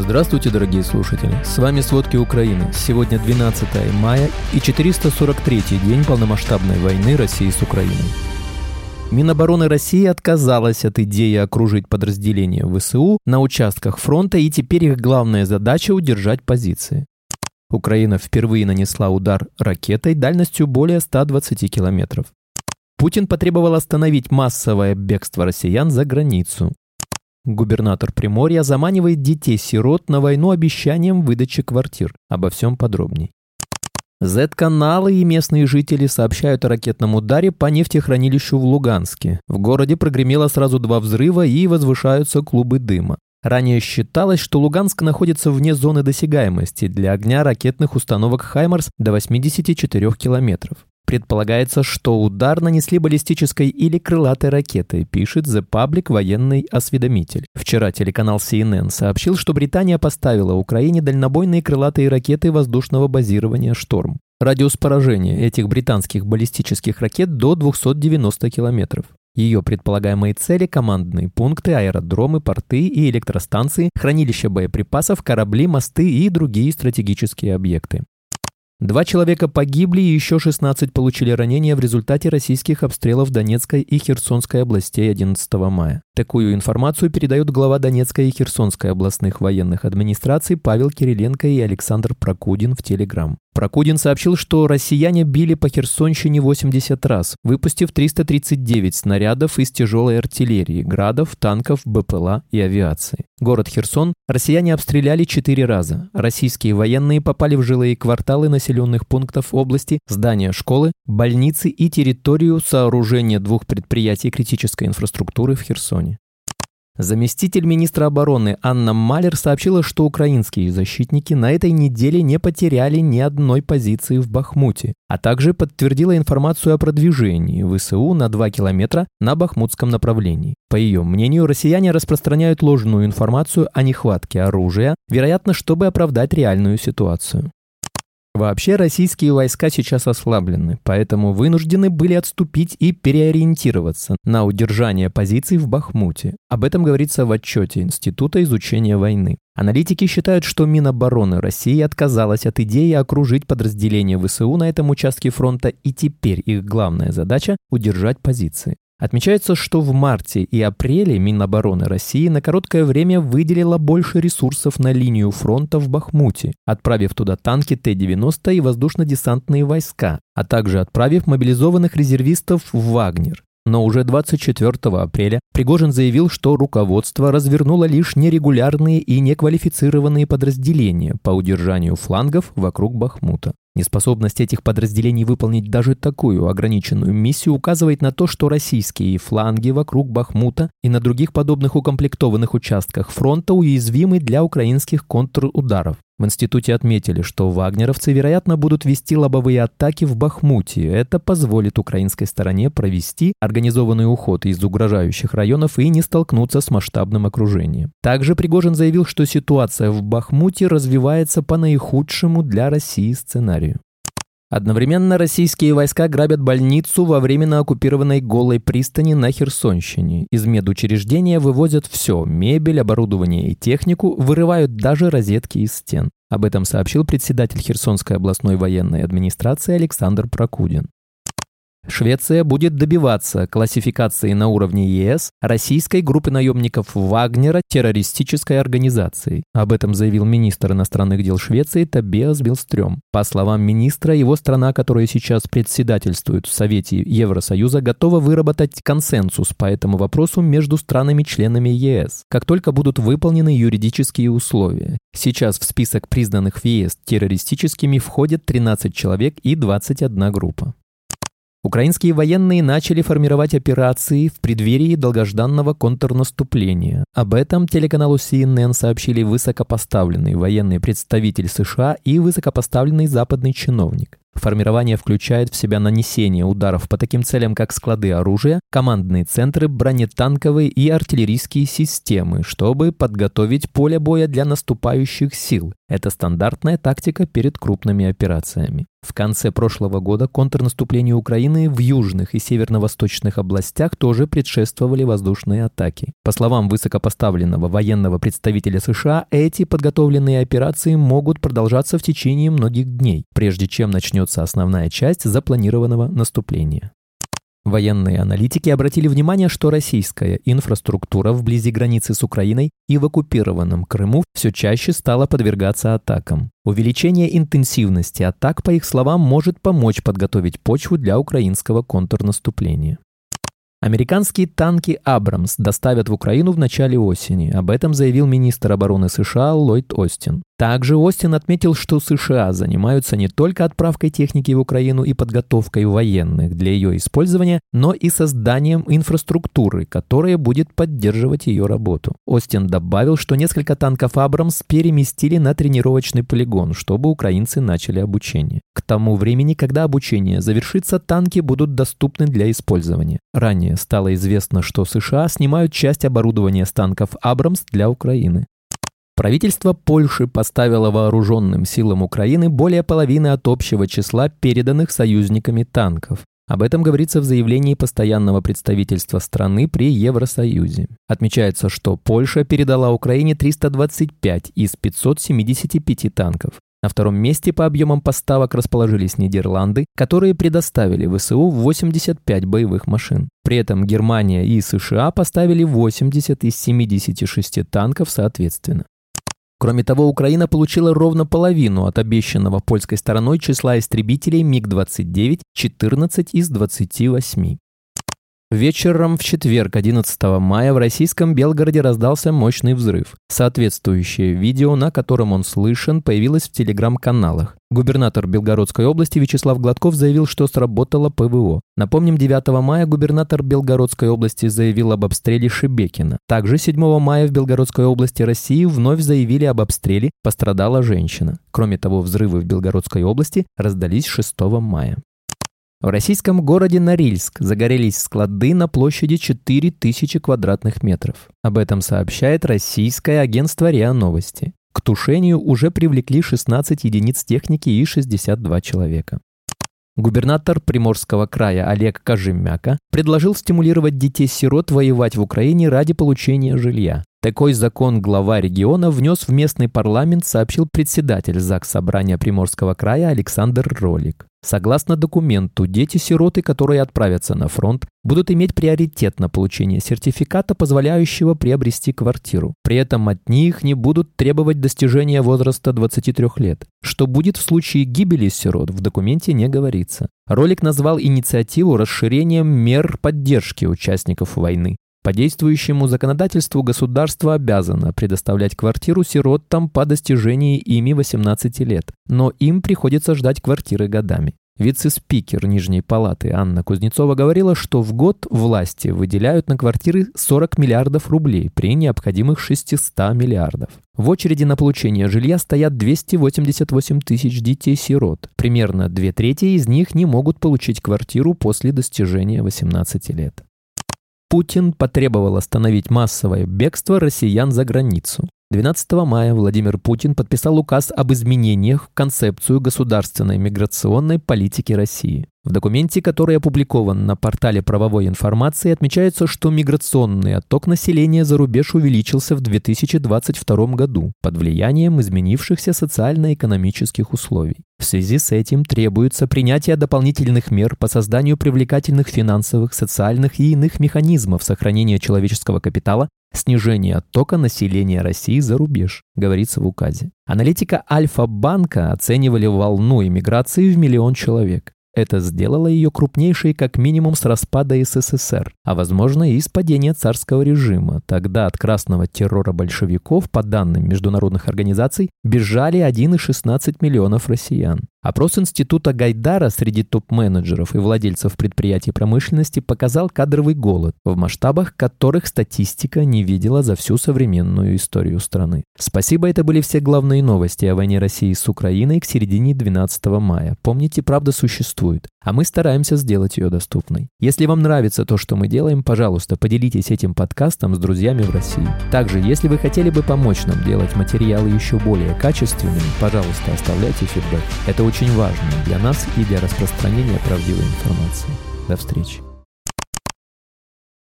Здравствуйте, дорогие слушатели! С вами «Сводки Украины». Сегодня 12 мая и 443-й день полномасштабной войны России с Украиной. Минобороны России отказалась от идеи окружить подразделения ВСУ на участках фронта, и теперь их главная задача – удержать позиции. Украина впервые нанесла удар ракетой дальностью более 120 километров. Путин потребовал остановить массовое бегство россиян за границу. Губернатор Приморья заманивает детей-сирот на войну обещанием выдачи квартир. Обо всем подробней. Z-каналы и местные жители сообщают о ракетном ударе по нефтехранилищу в Луганске. В городе прогремело сразу два взрыва и возвышаются клубы дыма. Ранее считалось, что Луганск находится вне зоны досягаемости для огня ракетных установок «Хаймарс» до 84 километров. Предполагается, что удар нанесли баллистической или крылатой ракетой, пишет The Public военный осведомитель. Вчера телеканал CNN сообщил, что Британия поставила Украине дальнобойные крылатые ракеты воздушного базирования «Шторм». Радиус поражения этих британских баллистических ракет до 290 километров. Ее предполагаемые цели – командные пункты, аэродромы, порты и электростанции, хранилища боеприпасов, корабли, мосты и другие стратегические объекты. Два человека погибли и еще 16 получили ранения в результате российских обстрелов Донецкой и Херсонской областей 11 мая. Такую информацию передают глава Донецкой и Херсонской областных военных администраций Павел Кириленко и Александр Прокудин в Телеграм. Прокудин сообщил, что россияне били по Херсонщине 80 раз, выпустив 339 снарядов из тяжелой артиллерии, градов, танков, БПЛА и авиации. Город Херсон россияне обстреляли 4 раза. Российские военные попали в жилые кварталы населенных пунктов области, здания школы, больницы и территорию сооружения двух предприятий критической инфраструктуры в Херсоне. Заместитель министра обороны Анна Малер сообщила, что украинские защитники на этой неделе не потеряли ни одной позиции в Бахмуте, а также подтвердила информацию о продвижении ВСУ на 2 километра на бахмутском направлении. По ее мнению, россияне распространяют ложную информацию о нехватке оружия, вероятно, чтобы оправдать реальную ситуацию. Вообще российские войска сейчас ослаблены, поэтому вынуждены были отступить и переориентироваться на удержание позиций в Бахмуте. Об этом говорится в отчете Института изучения войны. Аналитики считают, что Минобороны России отказалась от идеи окружить подразделения ВСУ на этом участке фронта, и теперь их главная задача – удержать позиции. Отмечается, что в марте и апреле Минобороны России на короткое время выделила больше ресурсов на линию фронта в Бахмуте, отправив туда танки Т-90 и воздушно-десантные войска, а также отправив мобилизованных резервистов в Вагнер. Но уже 24 апреля Пригожин заявил, что руководство развернуло лишь нерегулярные и неквалифицированные подразделения по удержанию флангов вокруг Бахмута. Неспособность этих подразделений выполнить даже такую ограниченную миссию указывает на то, что российские фланги вокруг Бахмута и на других подобных укомплектованных участках фронта уязвимы для украинских контрударов. В институте отметили, что вагнеровцы, вероятно, будут вести лобовые атаки в Бахмуте. Это позволит украинской стороне провести организованный уход из угрожающих районов и не столкнуться с масштабным окружением. Также Пригожин заявил, что ситуация в Бахмуте развивается по наихудшему для России сценарию. Одновременно российские войска грабят больницу во временно оккупированной голой пристани на Херсонщине. Из медучреждения вывозят все – мебель, оборудование и технику, вырывают даже розетки из стен. Об этом сообщил председатель Херсонской областной военной администрации Александр Прокудин. Швеция будет добиваться классификации на уровне ЕС российской группы наемников Вагнера террористической организацией. Об этом заявил министр иностранных дел Швеции Табиас Билстрём. По словам министра, его страна, которая сейчас председательствует в Совете Евросоюза, готова выработать консенсус по этому вопросу между странами-членами ЕС, как только будут выполнены юридические условия. Сейчас в список признанных в ЕС террористическими входят 13 человек и 21 группа. Украинские военные начали формировать операции в преддверии долгожданного контрнаступления. Об этом телеканалу CNN сообщили высокопоставленный военный представитель США и высокопоставленный западный чиновник. Формирование включает в себя нанесение ударов по таким целям, как склады оружия, командные центры, бронетанковые и артиллерийские системы, чтобы подготовить поле боя для наступающих сил. Это стандартная тактика перед крупными операциями. В конце прошлого года контрнаступлению Украины в южных и северно-восточных областях тоже предшествовали воздушные атаки. По словам высокопоставленного военного представителя США, эти подготовленные операции могут продолжаться в течение многих дней, прежде чем начнется основная часть запланированного наступления. Военные аналитики обратили внимание, что российская инфраструктура вблизи границы с Украиной и в оккупированном Крыму все чаще стала подвергаться атакам. Увеличение интенсивности атак, по их словам, может помочь подготовить почву для украинского контрнаступления. Американские танки «Абрамс» доставят в Украину в начале осени. Об этом заявил министр обороны США Ллойд Остин. Также Остин отметил, что США занимаются не только отправкой техники в Украину и подготовкой военных для ее использования, но и созданием инфраструктуры, которая будет поддерживать ее работу. Остин добавил, что несколько танков «Абрамс» переместили на тренировочный полигон, чтобы украинцы начали обучение. К тому времени, когда обучение завершится, танки будут доступны для использования. Ранее стало известно, что США снимают часть оборудования с танков «Абрамс» для Украины. Правительство Польши поставило вооруженным силам Украины более половины от общего числа переданных союзниками танков. Об этом говорится в заявлении постоянного представительства страны при Евросоюзе. Отмечается, что Польша передала Украине 325 из 575 танков. На втором месте по объемам поставок расположились Нидерланды, которые предоставили ВСУ 85 боевых машин. При этом Германия и США поставили 80 из 76 танков соответственно. Кроме того, Украина получила ровно половину от обещанного польской стороной числа истребителей МиГ-29, 14 из 28. Вечером в четверг, 11 мая, в российском Белгороде раздался мощный взрыв. Соответствующее видео, на котором он слышен, появилось в телеграм-каналах. Губернатор Белгородской области Вячеслав Гладков заявил, что сработало ПВО. Напомним, 9 мая губернатор Белгородской области заявил об обстреле Шебекина. Также 7 мая в Белгородской области России вновь заявили об обстреле, пострадала женщина. Кроме того, взрывы в Белгородской области раздались 6 мая. В российском городе Норильск загорелись склады на площади 4000 квадратных метров. Об этом сообщает российское агентство РИА Новости. К тушению уже привлекли 16 единиц техники и 62 человека. Губернатор Приморского края Олег Кожемяка предложил стимулировать детей-сирот воевать в Украине ради получения жилья. Такой закон глава региона внес в местный парламент, сообщил председатель ЗАГС Собрания Приморского края Александр Ролик. Согласно документу, дети-сироты, которые отправятся на фронт, будут иметь приоритет на получение сертификата, позволяющего приобрести квартиру. При этом от них не будут требовать достижения возраста 23 лет. Что будет в случае гибели сирот, в документе не говорится. Ролик назвал инициативу расширением мер поддержки участников войны. По действующему законодательству государство обязано предоставлять квартиру сиротам по достижении ими 18 лет, но им приходится ждать квартиры годами. Вице-спикер Нижней палаты Анна Кузнецова говорила, что в год власти выделяют на квартиры 40 миллиардов рублей при необходимых 600 миллиардов. В очереди на получение жилья стоят 288 тысяч детей-сирот. Примерно две трети из них не могут получить квартиру после достижения 18 лет. Путин потребовал остановить массовое бегство россиян за границу. 12 мая Владимир Путин подписал указ об изменениях в концепцию государственной миграционной политики России. В документе, который опубликован на портале правовой информации, отмечается, что миграционный отток населения за рубеж увеличился в 2022 году под влиянием изменившихся социально-экономических условий. В связи с этим требуется принятие дополнительных мер по созданию привлекательных финансовых, социальных и иных механизмов сохранения человеческого капитала снижение оттока населения России за рубеж, говорится в указе. Аналитика Альфа-банка оценивали волну иммиграции в миллион человек. Это сделало ее крупнейшей как минимум с распада СССР, а возможно и с падения царского режима. Тогда от красного террора большевиков, по данным международных организаций, бежали 1,16 миллионов россиян. Опрос Института Гайдара среди топ-менеджеров и владельцев предприятий промышленности показал кадровый голод, в масштабах которых статистика не видела за всю современную историю страны. Спасибо, это были все главные новости о войне России с Украиной к середине 12 мая. Помните, правда существует, а мы стараемся сделать ее доступной. Если вам нравится то, что мы делаем, пожалуйста, поделитесь этим подкастом с друзьями в России. Также, если вы хотели бы помочь нам делать материалы еще более качественными, пожалуйста, оставляйте фидбэк. Это очень важно для нас и для распространения правдивой информации. До встречи.